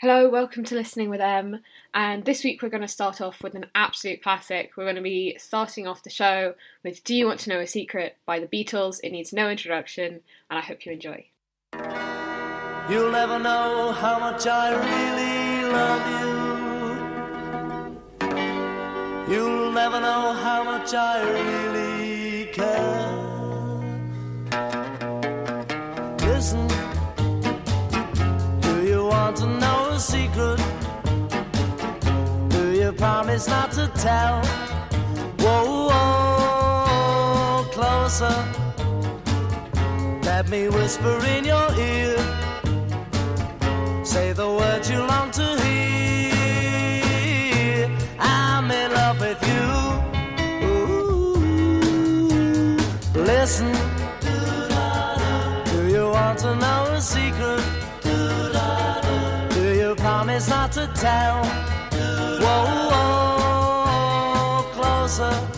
Hello, welcome to Listening with M. And this week we're going to start off with an absolute classic. We're going to be starting off the show with Do You Want to Know a Secret by the Beatles. It needs no introduction, and I hope you enjoy. You'll never know how much I really love you. You'll never know how much I really promise not to tell? Whoa, whoa, closer. Let me whisper in your ear. Say the words you long to hear. I'm in love with you. Ooh, listen. Do you want to know a secret? Do you promise not to tell? Closer.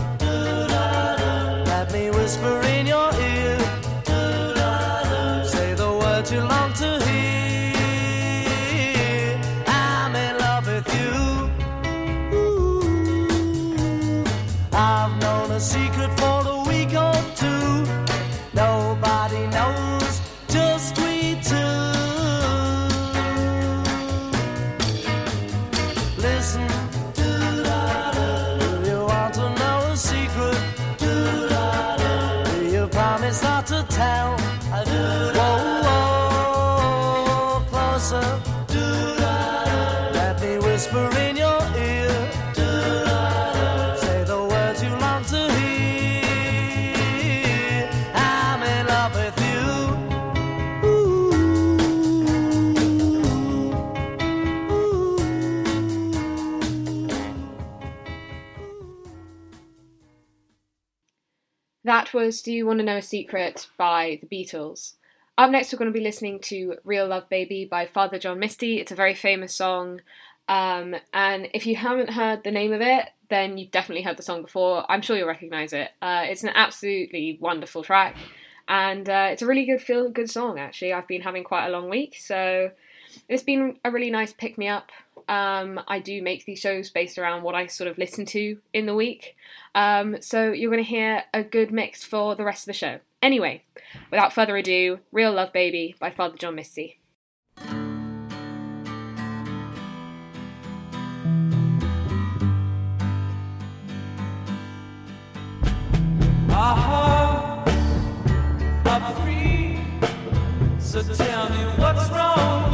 Was Do You Want to Know a Secret by the Beatles. Up next, we're going to be listening to Real Love Baby by Father John Misty. It's a very famous song. Um, and if you haven't heard the name of it, then you've definitely heard the song before. I'm sure you'll recognize it. Uh, it's an absolutely wonderful track. And uh, it's a really good feel good song, actually. I've been having quite a long week, so it's been a really nice pick me up. Um, I do make these shows based around what I sort of listen to in the week. Um, so you're going to hear a good mix for the rest of the show. Anyway, without further ado, Real Love Baby by Father John Misty. So tell me what's wrong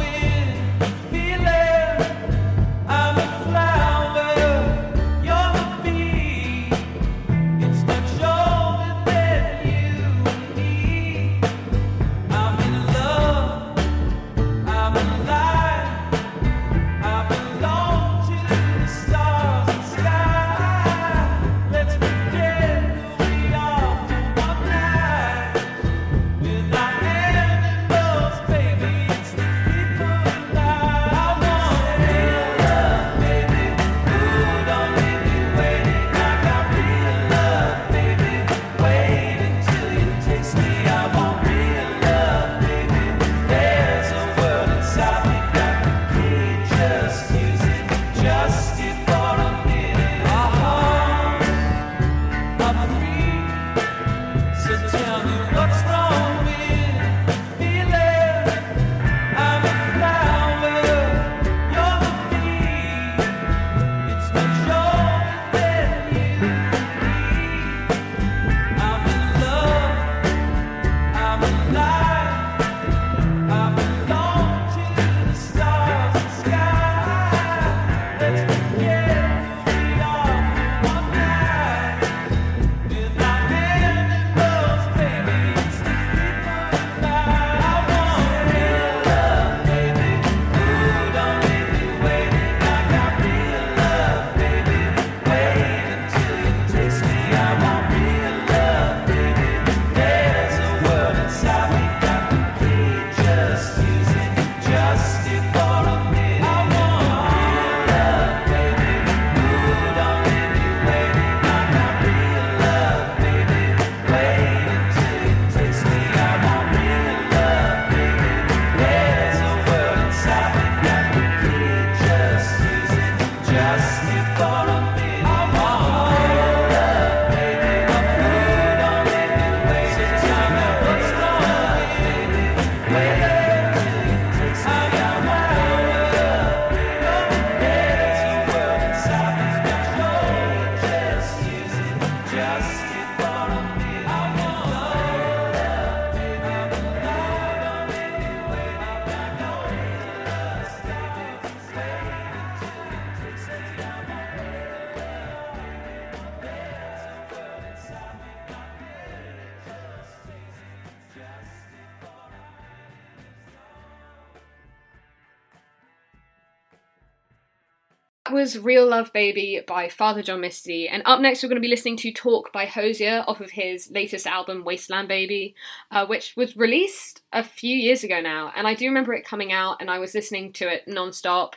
That was Real Love Baby by Father John Misty. And up next, we're going to be listening to Talk by Hozier off of his latest album, Wasteland Baby, uh, which was released a few years ago now. And I do remember it coming out, and I was listening to it non stop,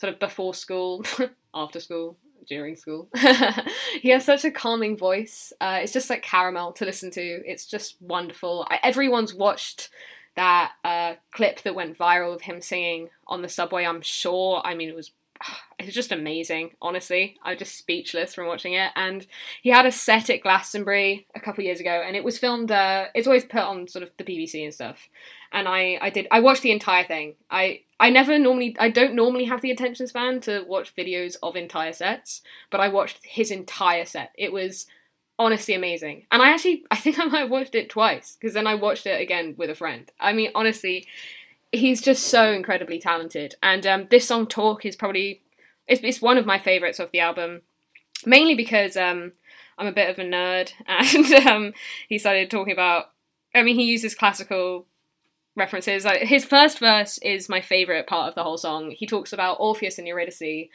sort of before school, after school, during school. he has such a calming voice. Uh, it's just like caramel to listen to. It's just wonderful. I, everyone's watched that uh, clip that went viral of him singing on the subway, I'm sure. I mean, it was it was just amazing, honestly. I'm just speechless from watching it. And he had a set at Glastonbury a couple years ago, and it was filmed. Uh, it's always put on sort of the BBC and stuff. And I, I did, I watched the entire thing. I, I never normally, I don't normally have the attention span to watch videos of entire sets, but I watched his entire set. It was honestly amazing. And I actually, I think I might have watched it twice because then I watched it again with a friend. I mean, honestly, he's just so incredibly talented. And um, this song "Talk" is probably it's, it's one of my favorites of the album, mainly because um, I'm a bit of a nerd, and um, he started talking about. I mean, he uses classical references. Like, his first verse is my favorite part of the whole song. He talks about Orpheus and Eurydice,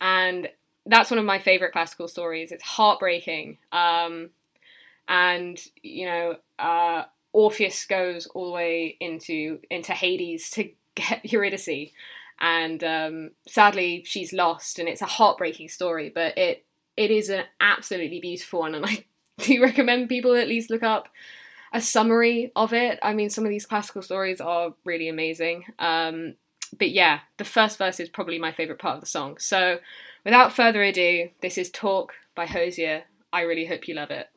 and that's one of my favorite classical stories. It's heartbreaking. Um, and you know, uh, Orpheus goes all the way into into Hades to get Eurydice, and um, sadly she's lost, and it's a heartbreaking story. But it it is an absolutely beautiful one, and I do recommend people at least look up a summary of it. I mean, some of these classical stories are really amazing. Um, but yeah, the first verse is probably my favorite part of the song. So, without further ado, this is Talk by Hozier. I really hope you love it.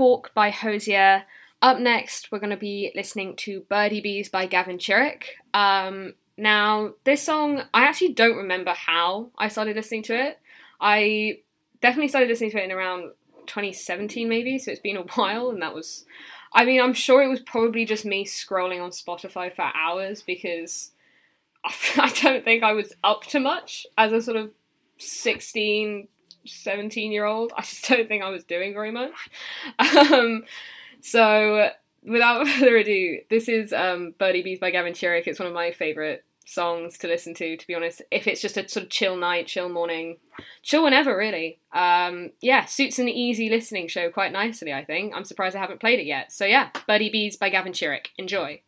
Talk by Hozier. Up next, we're going to be listening to Birdie Bees by Gavin Chirrick. Um, now, this song, I actually don't remember how I started listening to it. I definitely started listening to it in around 2017, maybe, so it's been a while, and that was. I mean, I'm sure it was probably just me scrolling on Spotify for hours because I don't think I was up to much as a sort of 16, 17 year old. I just don't think I was doing very much. Um, so, without further ado, this is um, Birdie Bees by Gavin Chirrick. It's one of my favourite songs to listen to, to be honest. If it's just a sort of chill night, chill morning, chill whenever, really. Um, yeah, suits an easy listening show quite nicely, I think. I'm surprised I haven't played it yet. So, yeah, Birdie Bees by Gavin Chirrick. Enjoy.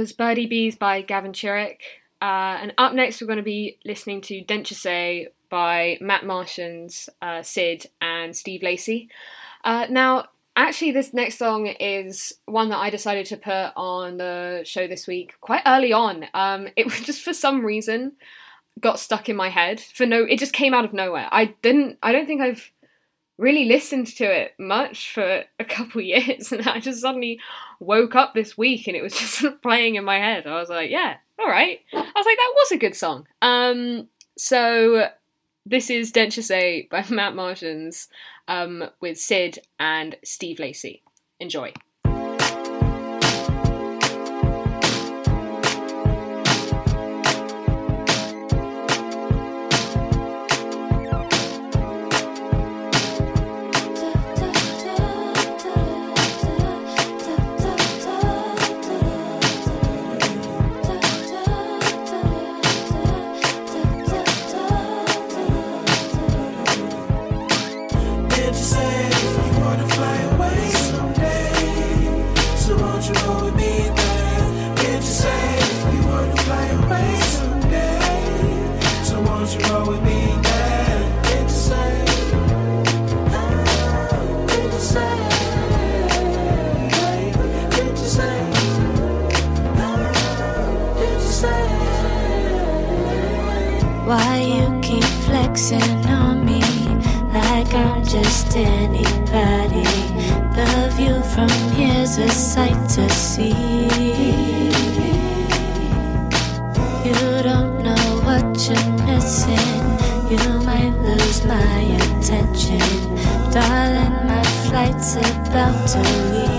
Was Birdie Bees by Gavin Chirrick. Uh, and up next, we're going to be listening to Dent Jusay by Matt Martians, uh, Syd, and Steve Lacey. Uh, now, actually, this next song is one that I decided to put on the show this week quite early on. Um, it was just for some reason got stuck in my head for no. It just came out of nowhere. I didn't. I don't think I've really listened to it much for a couple years, and I just suddenly woke up this week and it was just playing in my head. I was like, yeah, all right. I was like, that was a good song. Um, so this is Dent Jusay by Matt Martians um, with Syd and Steve Lacey. Enjoy. Danny Patty. The view from here's a sight to see. You don't know what you're missing. You might lose my attention. Darling, my flight's about to leave.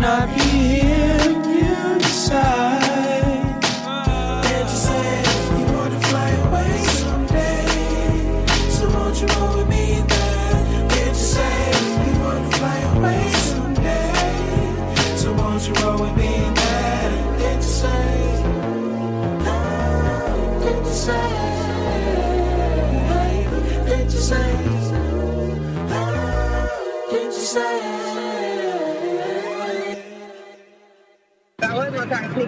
Not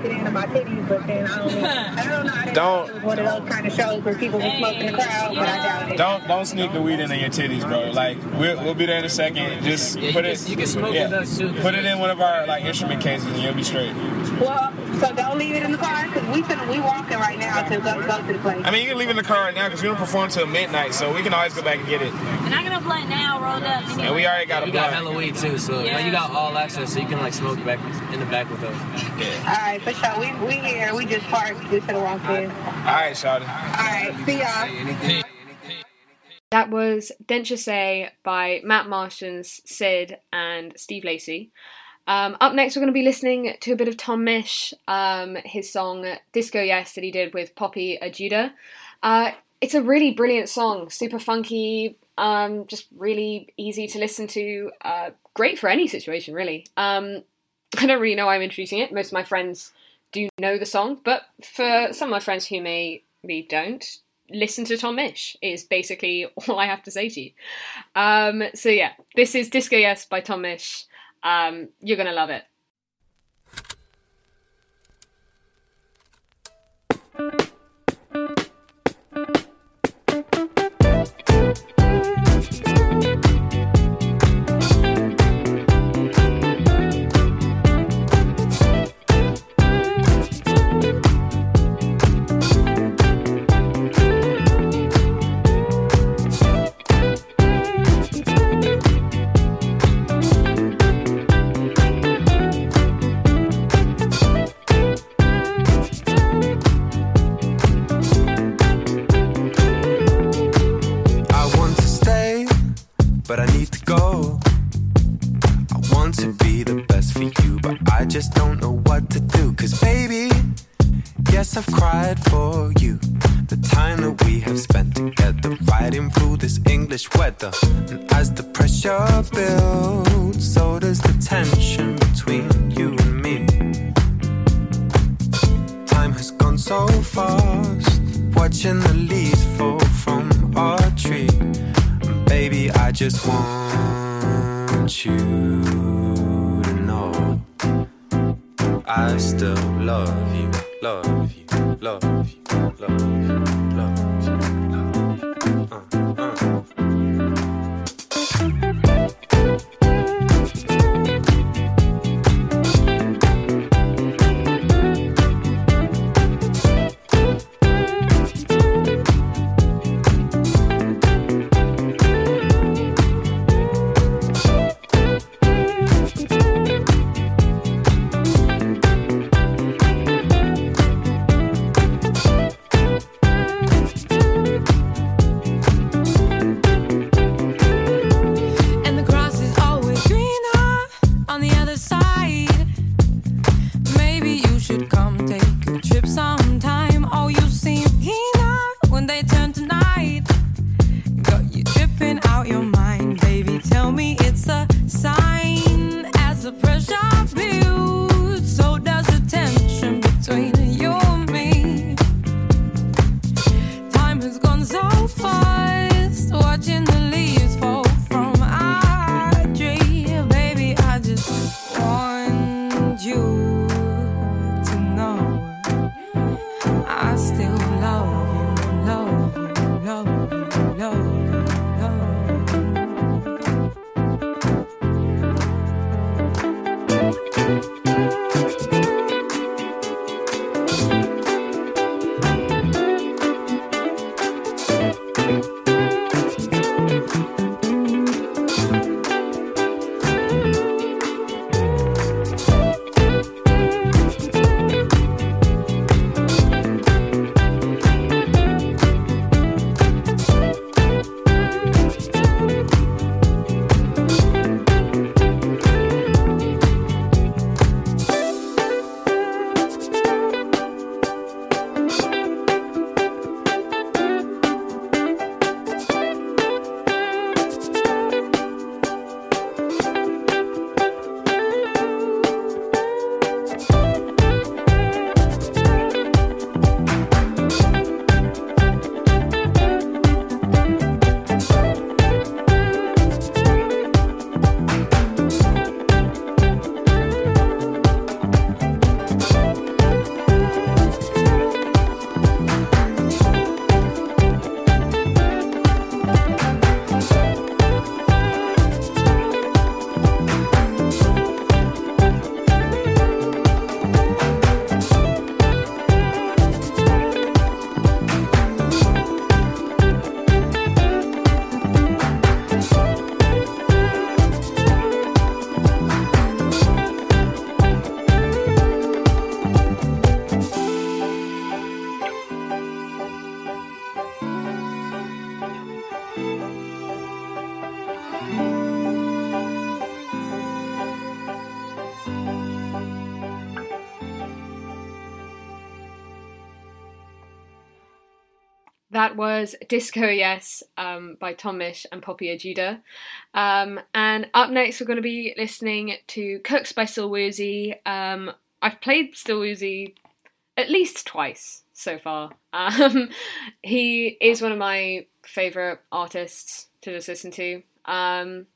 gonna try to sneak it into my titties, but then I don't know. I don't know. I didn't Don't. know it was one of those kind of shows where people were smoking in the crowd, but I doubt it. Don't don't sneak the weed into your titties, bro. Like we'll, we'll be there in a second. Just Yeah, you put can- it. you can smoke yeah, with us, too. Put it in one of our like instrument cases, and you'll be straight. Well, so don't leave it in the car because we finna, we walking right now to go, go to the place. I mean, you can leave it in the car right now because we don't perform till midnight, so we can always go back and get it. And I'm gonna blunt now, rolled up. And And we already got a You got blunt. hella weed too, so like, you got all access, so you can like smoke back in the back with us. All right, for sure. We we here. We just parked. We should have walked in. All right, Shawty. All right, see y'all. That was Dent Jusay by Matt Martians, Syd, and Steve Lacey. Um, up next, we're going to be listening to a bit of Tom Misch, um, his song Disco Yes that he did with Poppy Ajuda. Uh, it's a really brilliant song, super funky, um, just really easy to listen to, uh, great for any situation, really. Um, I don't really know why I'm introducing it. Most of my friends do know the song, but for some of my friends who maybe don't, listen to Tom Misch is basically all I have to say to you. Um, so yeah, this is Disco Yes by Tom Misch. Um, you're gonna love it. But I need to go. I want to be the best for you, but I just don't know what to do. Cause baby, yes, I've cried for you. The time that we have spent together, riding through this English weather. And as the pressure builds, so does the tension between you and me. Time has gone so fast, watching the leaves fall from our tree. Baby, I just want you to know I still love you, love you, love you, love you, was Disco Yes um, by Tom Misch and Poppy Ajuda. Um, and up next, we're going to be listening to Cooks by Still Woozy. Um, I've played Still Woozy at least twice so far. Um, he is one of my favourite artists to just listen to. Um,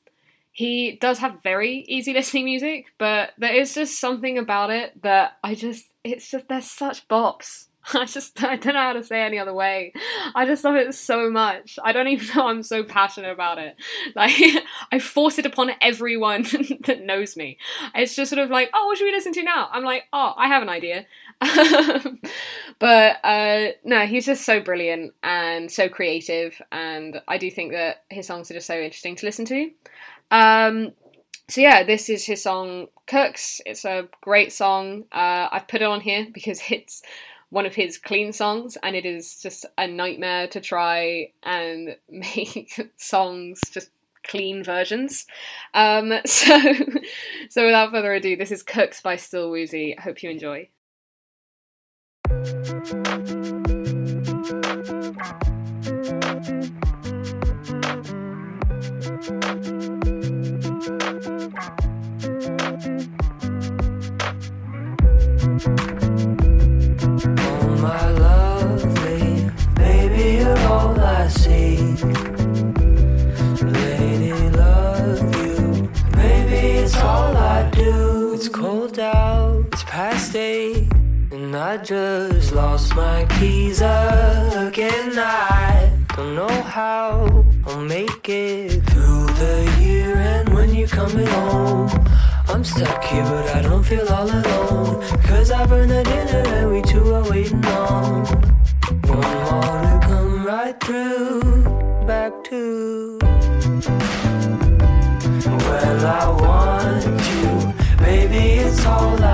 he does have very easy listening music, but there is just something about it that I just, it's just, there's such bops. I just, I don't know how to say any other way. I just love it so much. I don't even know I'm so passionate about it. Like, I force it upon everyone that knows me. It's just sort of like, oh, what should we listen to now? I'm like, oh, I have an idea. but uh, no, he's just so brilliant and so creative, and I do think that his songs are just so interesting to listen to. Um, so yeah, this is his song "Cooks." It's a great song. Uh, I've put it on here because it's one of his clean songs, and it is just a nightmare to try and make songs just clean versions. Um, so, so without further ado, this is "Cooks" by Still Woozy. Hope you enjoy. Just lost my keys again. I don't know how I'll make it through the year, and when you're coming home. I'm stuck here, but I don't feel all alone. Cause I burned the dinner and we two are waiting on. One more to come right through, back to. Well, I want you, baby, it's all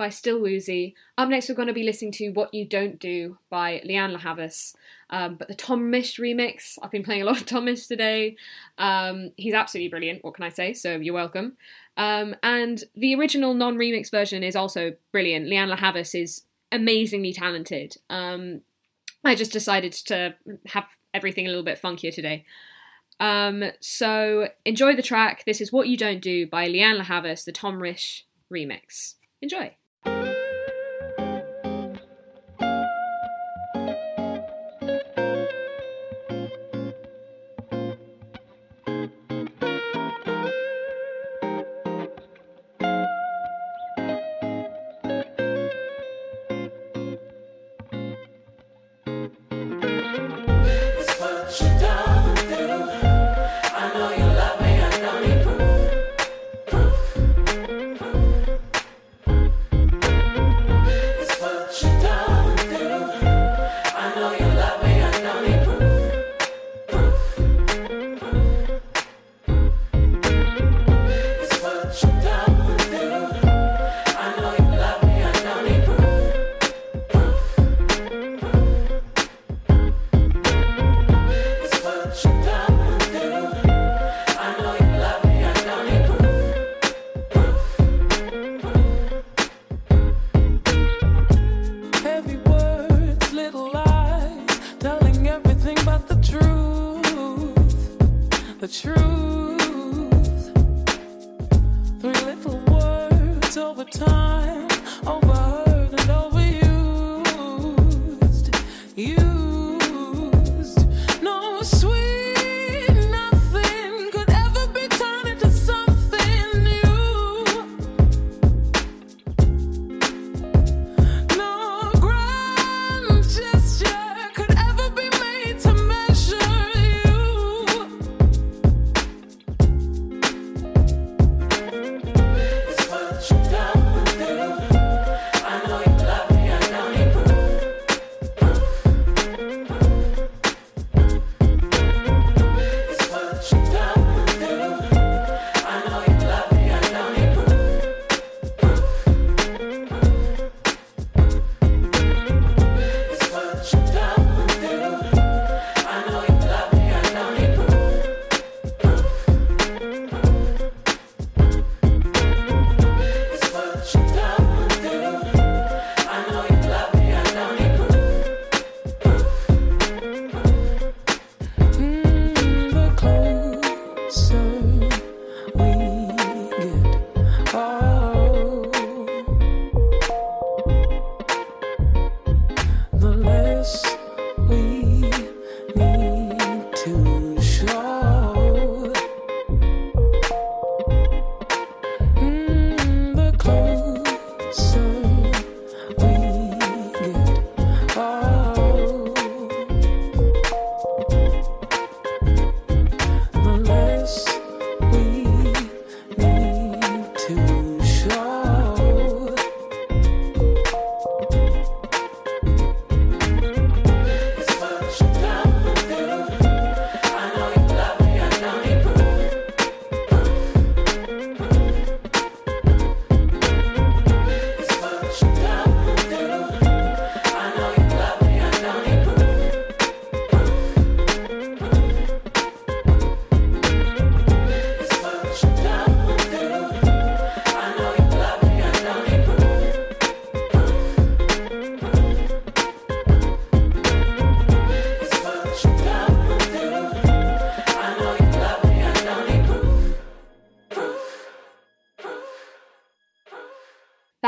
by Still Woozy. Up next, we're going to be listening to What You Don't Do by Lianne La Havas. Um, but the Tom Misch remix, I've been playing a lot of Tom Misch today. Um, he's absolutely brilliant, what can I say? So you're welcome. Um, and the original non remix version is also brilliant. Lianne La Havas is amazingly talented. Um, I just decided to have everything a little bit funkier today. Um, so enjoy the track. This is What You Don't Do by Lianne La Havas, the Tom Misch remix. Enjoy.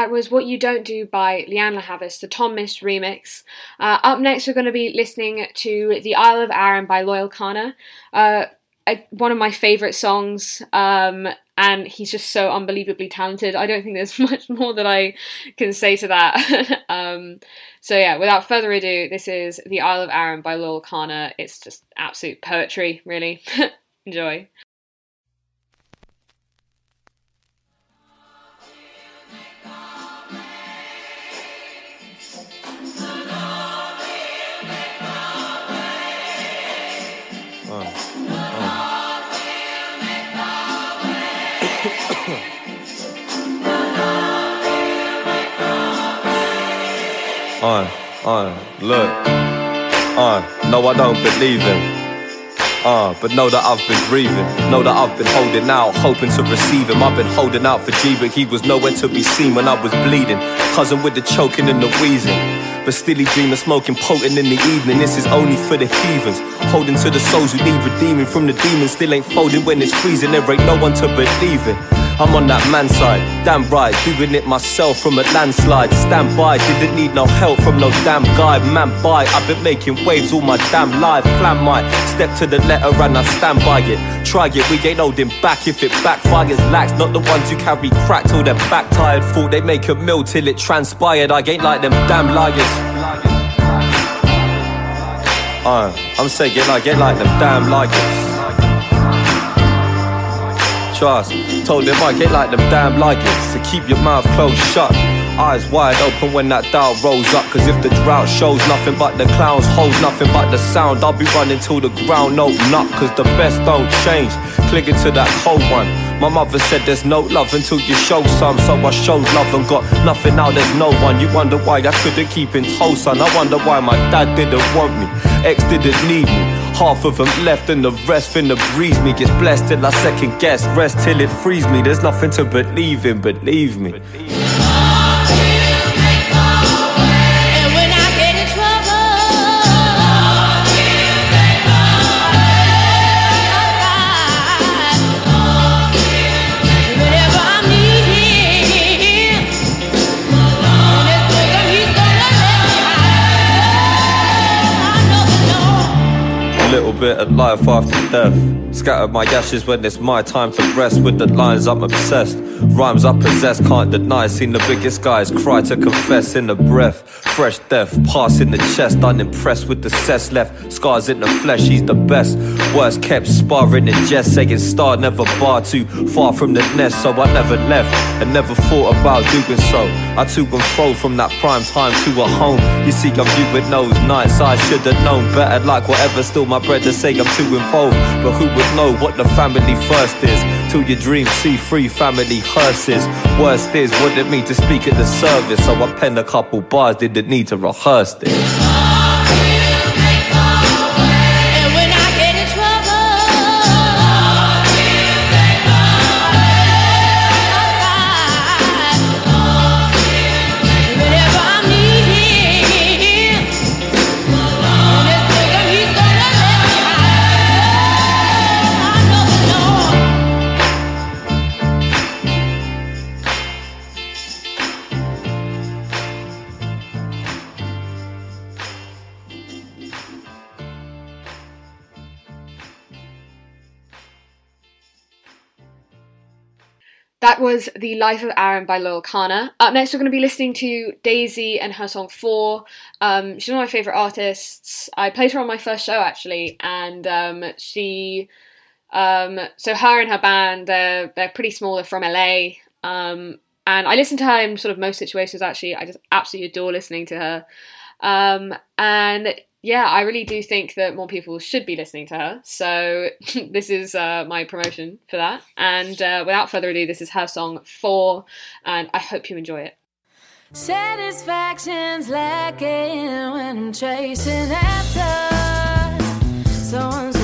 That was What You Don't Do by Lianne La Havas, the Tom Misch remix. Uh, up next, we're going to be listening to The Isle of Arran by Loyle Carner. Uh, one of my favourite songs, um, and he's just so unbelievably talented. I don't think there's much more that I can say to that. um, so, yeah, without further ado, this is The Isle of Arran by Loyle Carner. It's just absolute poetry, really. Enjoy. On, on, look. On, no, I don't believe him. Uh, but know that I've been grieving. Know that I've been holding out, hoping to receive him. I've been holding out for G, but he was nowhere to be seen when I was bleeding. Cousin with the choking and the wheezing. But still he dreaming, smoking potent in the evening. This is only for the heathens. Holding to the souls who need redeeming from the demons. Still ain't folding when it's freezing. There ain't no one to believe in. I'm on that man side, damn right, doing it myself from a landslide. Stand by, didn't need no help from no damn guy. Man by, I've been making waves all my damn life. Plan my step to the letter and I stand by it. Try it, we ain't holding back if it backfires. Lax, not the ones who carry crack till they're back tired. Thought they make a mill till it transpired. I ain't like them damn liars. Uh, I'm saying I get like them damn liars. Told him I get like them damn liars. So keep your mouth closed shut. Eyes wide open when that doubt rolls up. Cause if the drought shows nothing but the clowns, holds nothing but the sound, I'll be running till the ground open up. Cause the best don't change. Clinging to that cold one. My mother said there's no love until you show some. So I showed love and got nothing now, there's no one. You wonder why I couldn't keep in tow, son. I wonder why my dad didn't want me. Ex didn't need me. Half of them left and the rest finna breeze me. Gets blessed till I second guess. Rest till it frees me. There's nothing to believe in, believe me. Better life after death. Scatter my ashes when it's my time to rest. With the lines I'm obsessed, rhymes I possess, can't deny. Seen the biggest guys cry to confess in the breath. Fresh death, pass in the chest, unimpressed with the cess left. Scars in the flesh, he's the best. Worst kept sparring in jest, saying star never bar too far from the nest. So I never left and never thought about doing so. I to and fro from that prime time to a home. You see, I'm viewing those nights I should have known better. Like whatever, still my say I'm too involved. But who would know what the family first is? Till your dreams see free family hearses. Worst is it mean to speak at the service. So I penned a couple bars, didn't need to rehearse this. Was The Isle of Arran by Loyle Carner. Up next, we're going to be listening to Daisy and her song Four. Um, she's one of my favourite artists. I played her on my first show actually, and um, she. Um, so her and her band, they're, they're pretty small, they're from LA. Um, and I listen to her in sort of most situations actually. I just absolutely adore listening to her. Um, and yeah, I really do think that more people should be listening to her. So this is uh, my promotion for that. And uh, without further ado, this is her song Four, and I hope you enjoy it. Satisfaction's lacking when I'm chasing after someone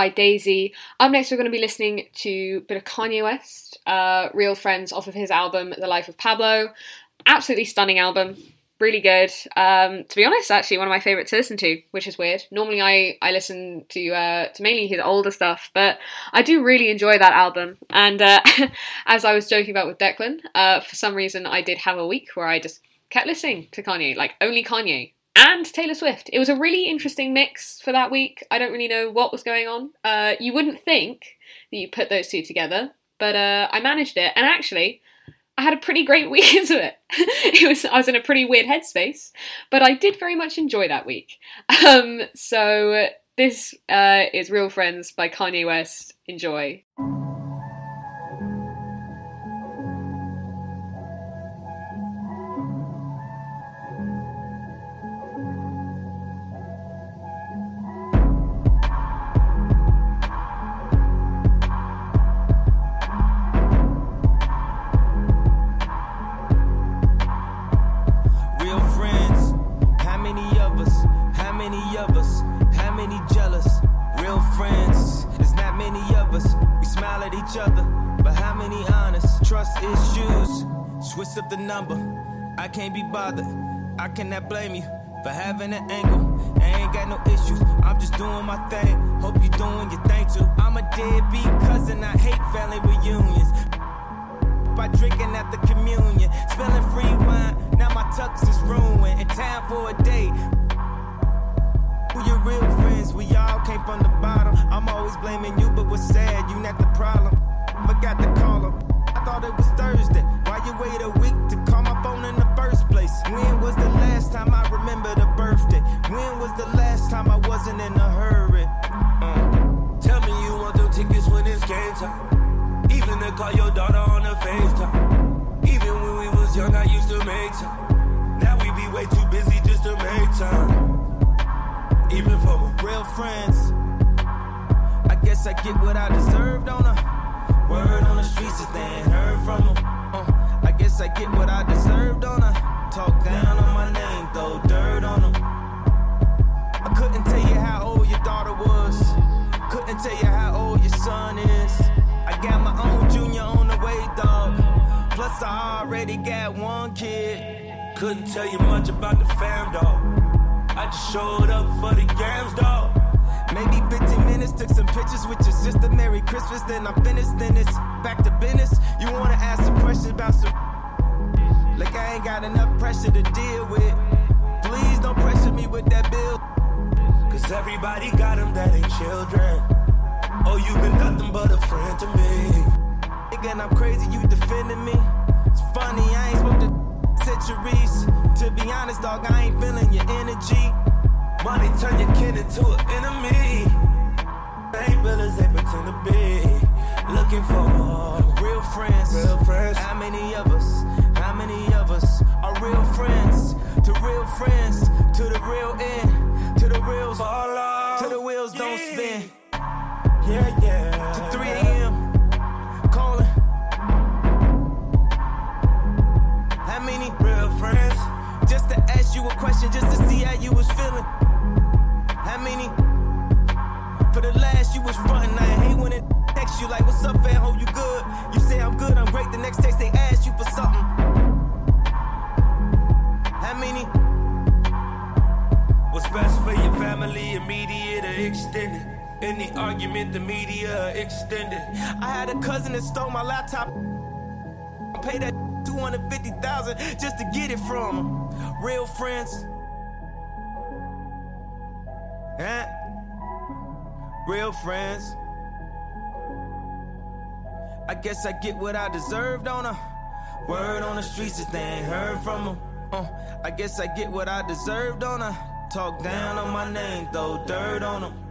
by Daisy. Up next, we're going to be listening to a bit of Kanye West, uh, Real Friends, off of his album The Life of Pablo. Absolutely stunning album. Really good. Um, to be honest, actually one of my favourites to listen to, which is weird. Normally, I, I listen to uh, to mainly his older stuff, but I do really enjoy that album. And uh, as I was joking about with Declan, uh, for some reason I did have a week where I just kept listening to Kanye, like only Kanye and Taylor Swift. It was a really interesting mix for that week. I don't really know what was going on. Uh, you wouldn't think that you put those two together, but uh, I managed it, and actually, I had a pretty great week into it. it was I was in a pretty weird headspace, but I did very much enjoy that week. Um, so this uh, is Real Friends by Kanye West. Enjoy. Can't be bothered. I cannot blame you for having an angle. I ain't got no issues. I'm just doing my thing. Hope you're doing your thing too. I'm a deadbeat cousin. I hate family reunions by drinking at the communion. Spilling free wine, now my tux is ruined. In time for a date. Who your real friends? We all came from the bottom. I'm always blaming you, but what's sad, you not the problem. Forgot to call him. I thought it was Thursday. Why you wait a week to call my phone in the first place? When was the last time I remembered a birthday? When was the last time I wasn't in a hurry? Uh. Tell me you want them tickets when it's game time. Even to call your daughter on the FaceTime. Even when we was young, I used to make time. Now we be way too busy just to make time. Even for real friends. I guess I get what I deserved on a word on the streets if they ain't heard from them. Uh, I guess I get what I deserved on a talk down on my name, throw dirt on them. I couldn't tell you how old your daughter was. Couldn't tell you how old your son is. I got my own junior on the way, dog. Plus, I already got one kid. Couldn't tell you much about the fam, dog. I just showed up for the games, dog. Maybe 15 minutes, took some pictures with your sister. Merry Christmas, then I'm finished. Then it's back to business. You wanna ask some questions about some. Like I ain't got enough pressure to deal with. Please don't pressure me with that bill. Cause everybody got them that ain't children. Oh, you been nothing but a friend to me. Again, I'm crazy, you defending me. It's funny, I ain't spoke to centuries. To be honest, dog, I ain't feeling your energy. Money turn your kin into an enemy. Ain't villas they pretend to be. Looking for real friends. Real friends. How many of us? How many of us are real friends? To real friends, to the real end, to the reals, to the wheels don't spin. Yeah, yeah. To 3 a.m. calling. How many real friends? Just to ask you a question, just to see how you was feeling. How many? For the last you was frontin', I hate when it text you like, what's up, fam? Hope you good. You say I'm good, I'm great. The next text they ask you for something. How many? What's best for your family, immediate or extended? Any argument, the media extended. I had a cousin that stole my laptop. I paid that 250,000 just to get it from him. Real friends. Huh? Real friends. I guess I get what I deserved on a word on the streets if they ain't heard from them. Uh, I guess I get what I deserved on a talk down on my name, throw dirt on them.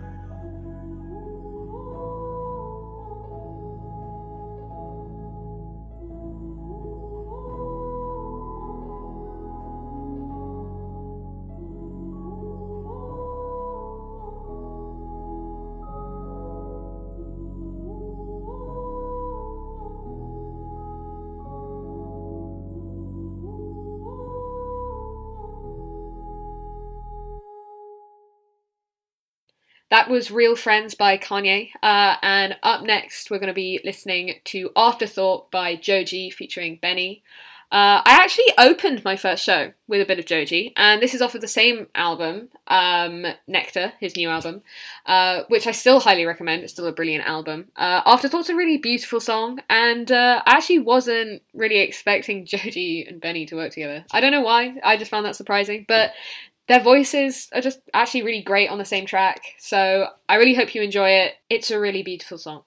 That was Real Friends by Kanye. Uh, and up next, we're going to be listening to Afterthought by Joji featuring BENEE. Uh, I actually opened my first show with a bit of Joji, and this is off of the same album, um, Nectar, his new album, uh, which I still highly recommend. It's still a brilliant album. Uh, Afterthought's a really beautiful song, and uh, I actually wasn't really expecting Joji and BENEE to work together. I don't know why, I just found that surprising, but their voices are just actually really great on the same track, so I really hope you enjoy it. It's a really beautiful song.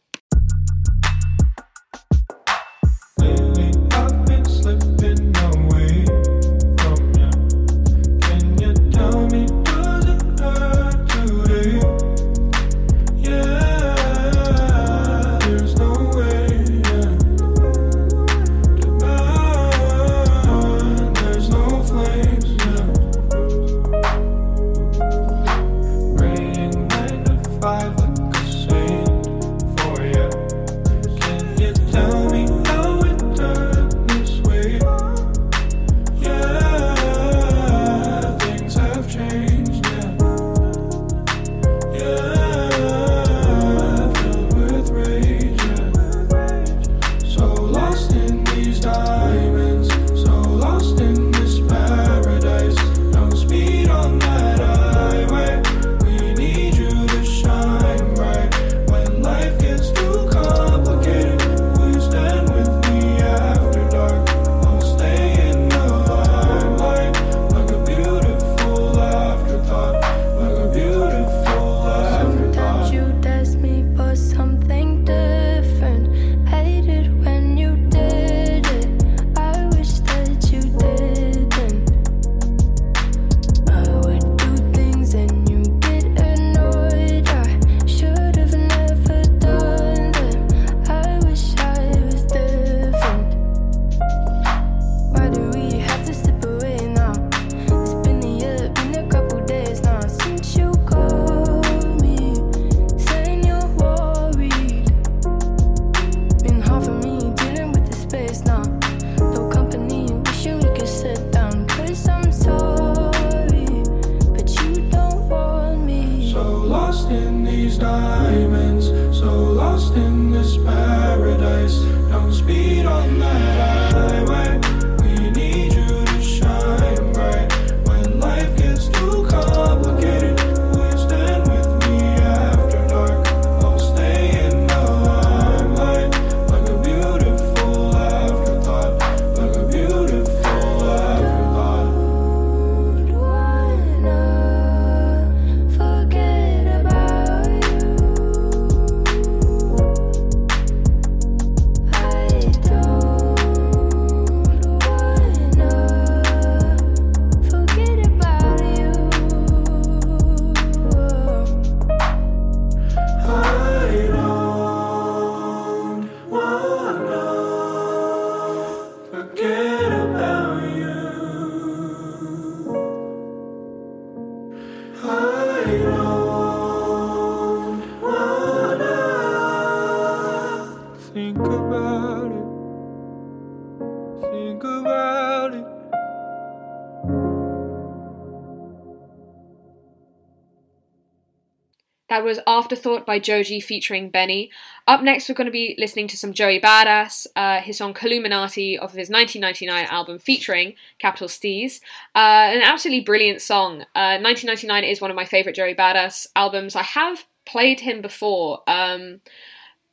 That was Afterthought by Joji featuring BENEE. Up next, we're going to be listening to some Joey Badass, uh, his song Killuminati off of his 1999 album featuring Capital Steez. Uh, an absolutely brilliant song. Uh, 1999 is one of my favourite Joey Badass albums. I have played him before. Um,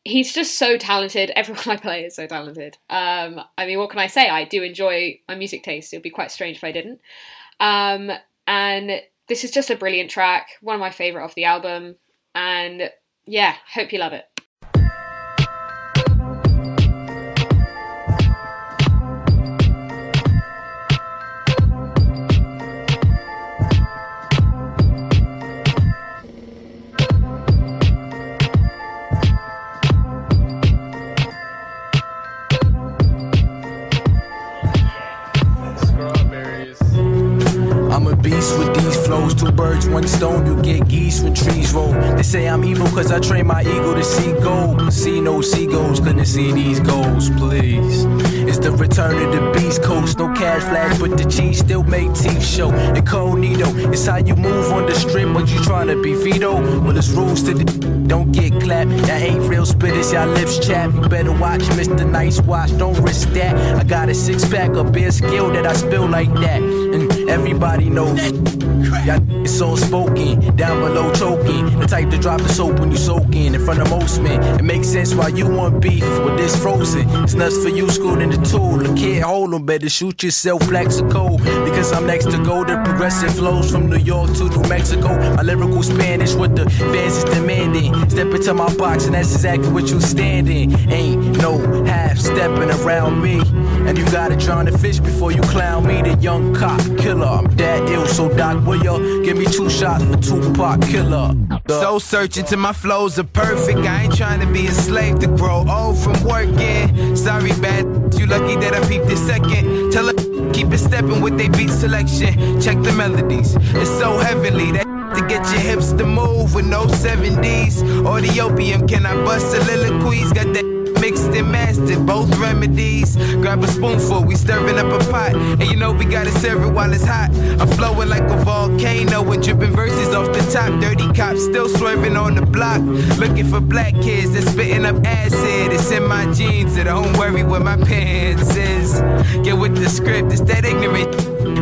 he's just so talented. Everyone I play is so talented. Um, I mean, what can I say? I do enjoy my music taste. It would be quite strange if I didn't. Um, and this is just a brilliant track, one of my favourite off the album. And yeah, hope you love it. I'm a beast with two birds, one stone, you get geese when trees roll. They say I'm evil cause I train my ego to see gold. See no seagulls couldn't see these goals, please. It's the return of the Beast Coast. No cash flash, but the cheese still make teeth show. Incognito, it's how you move on the strip, but you trying to be Vito. Well, it's rules to the don't get clapped. That ain't real spit, it's y'all lips chap. You better watch Mr. Nice Watch, don't risk that. I got a six pack of beer skill that I spill like that. And everybody knows. Y'all it's all spoken, down below choking. The type to drop the soap when you soaking in in front of most men. It makes sense why you want beef with this frozen. It's nuts for you, schooled in the tool. The kid hold 'em, better shoot yourself, Plaxico. Because I'm next to go. The progressive flows from New York to New Mexico. My lyrical Spanish, what the fans is demanding. Step into my box, and that's exactly what you standing. Ain't no half stepping around me. And you gotta drown the fish before you clown me. The young cop killer. I'm that ill, so Doc, will ya give me two shots for Tupac killer? So searching till my flows are perfect. I ain't trying to be a slave to grow old from working. Sorry, bad. You lucky that I peeped this second. Tell her keep it stepping with they beat selection. Check the melodies. It's so heavenly that to get your hips to move with no 70s. Or the opium, can I bust soliloquies? Got that mixed and mastered, both remedies. Grab a spoonful, we stirring up a pot. And you know we gotta serve it while it's hot. I'm flowing like a volcano and dripping verses off the top. Dirty cops still swerving on the block. Looking for black kids that's spitting up acid. It's in my jeans, so don't worry what my pants is. Get with the script, it's that ignorant.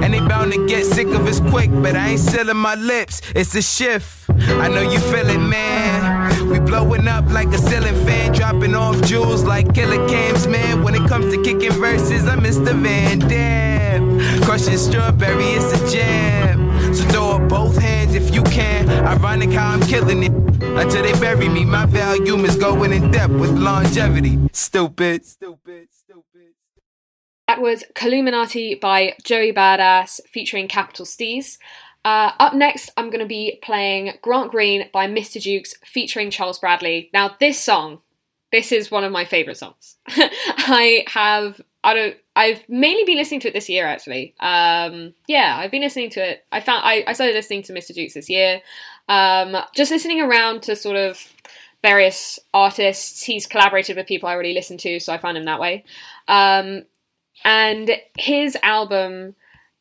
And they bound to get sick of us quick, but I ain't sealing my lips. It's a shift. I know you feel it, man. We blowing up like a ceiling fan, dropping off jewels like killer cams, man. When it comes to kicking verses, I'm Mr. Van Dam. Crushing strawberry, it's a jam. So throw up both hands if you can. Ironic how I'm killing it. Until they bury me, my volume is going in depth with longevity. Stupid. Stupid. Stupid. That was Killuminati by Joey Badass featuring Capital Steez. Uh, up next, I'm going to be playing Grant Green by Mr. Jukes featuring Charles Bradley. Now, this song, this is one of my favorite songs. I have, I don't, I've mainly been listening to it this year actually. Um, yeah, I've been listening to it. I found, I, I started listening to Mr. Jukes this year. Um, just listening around to sort of various artists. He's collaborated with people I already listen to, so I found him that way. Um, and his album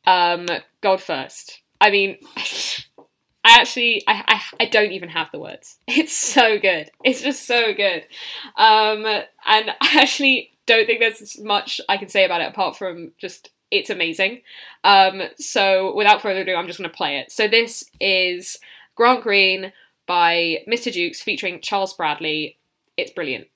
um god first i mean i actually I, I i don't even have the words. It's so good. It's just so good. Um and i actually don't think there's much i can say about it apart from just it's amazing. Um so without further ado i'm just going to play it. So this is grant green by mr jukes featuring charles bradley. It's brilliant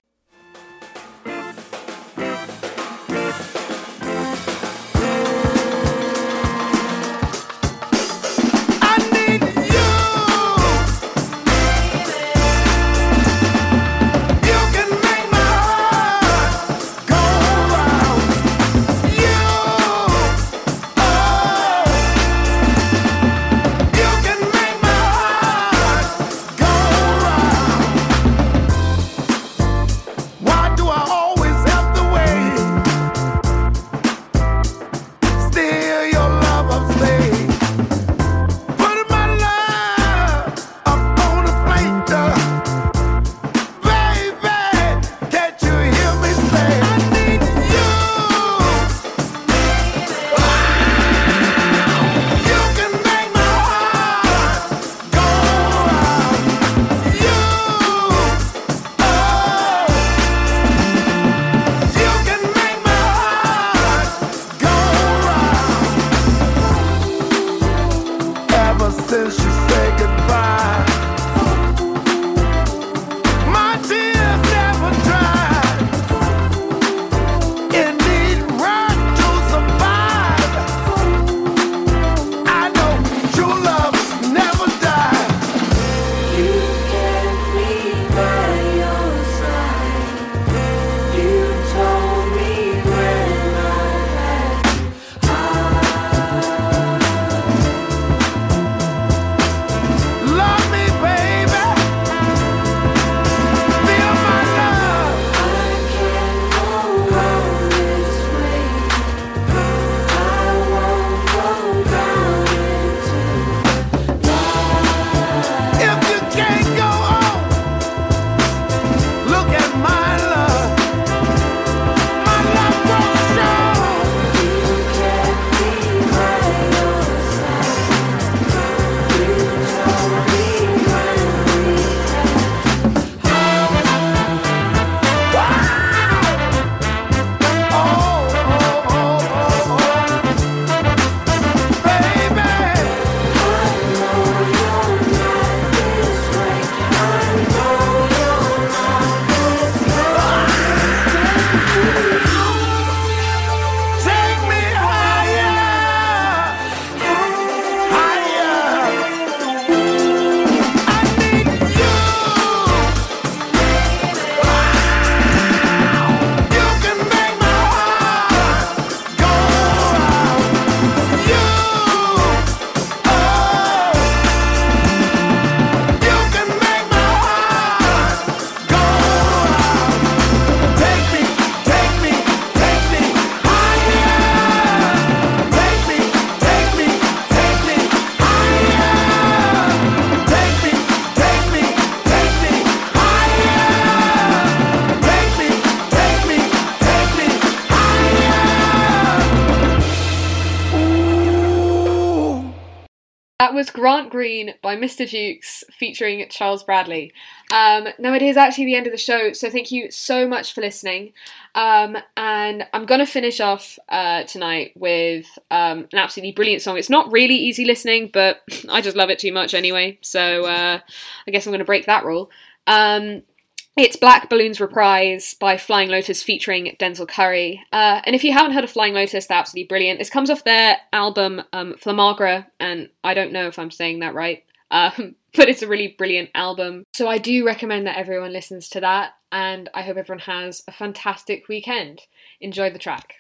That was Grant Green by Mr. Jukes featuring Charles Bradley. Um, now it is actually the end of the show, so thank you so much for listening. Um, and I'm going to finish off uh, tonight with um, an absolutely brilliant song. It's not really easy listening, but I just love it too much anyway, so uh, I guess I'm going to break that rule. Um, it's Black Balloons Reprise by Flying Lotus featuring Denzel Curry. Uh, and if you haven't heard of Flying Lotus, they're absolutely brilliant. This comes off their album um, Flamagra, and I don't know if I'm saying that right, um, but it's a really brilliant album. So I do recommend that everyone listens to that, and I hope everyone has a fantastic weekend. Enjoy the track.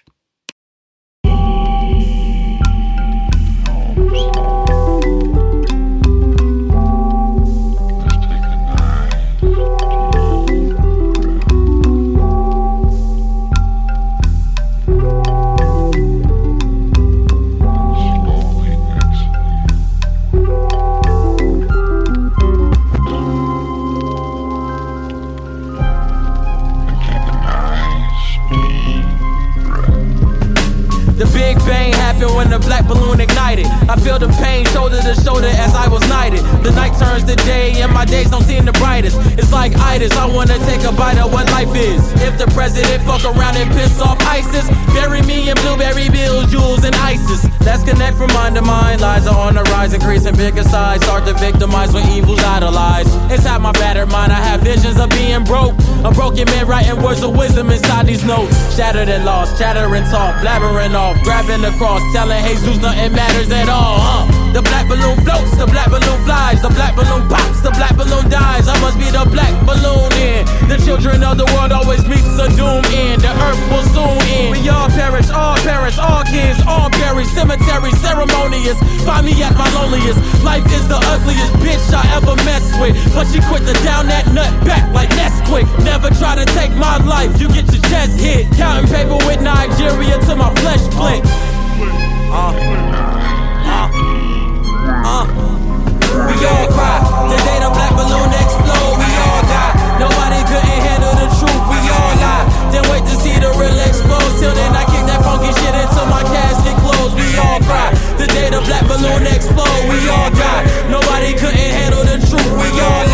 Bang when the black balloon ignited. I feel the pain shoulder to shoulder as I was knighted. The night turns to day and my days don't seem the brightest. It's like itis, I wanna take a bite of what life is. If the president fuck around and piss off ISIS, bury me in blueberry bills, jewels, and ISIS. Let's connect from mind to mind. Lies are on the rise, increasing bigger size. Start to victimize when evil's idolized. Inside my battered mind, I have visions of being broke. A broken man writing words of wisdom inside these notes. Shattered and lost, chattering talk, blabbering off, grabbing the cross, telling Jesus nothing matters at all. Huh? The black balloon floats, the black balloon flies, the black balloon pops, the black balloon dies. I must be the black balloon in. The children of the world always meets a doom end. The earth will soon end. We all perish, all parents, all kids, all buried. Cemetery ceremonious. Find me at my loneliest. Life is the ugliest bitch I ever messed with. But she quit to down that nut back like Nesquik. Never try to take my life, you get your chest hit. Counting paper with Nigeria till my flesh split. Uh, uh, uh. We all cry. The day the black balloon explode, we all die. Nobody couldn't handle the truth, we all lie. Then wait to see the real explode. Till then, I kick that funky shit until my casket closed. We all cry. The day the black balloon explode, we all die. Nobody couldn't handle the truth, we all lie.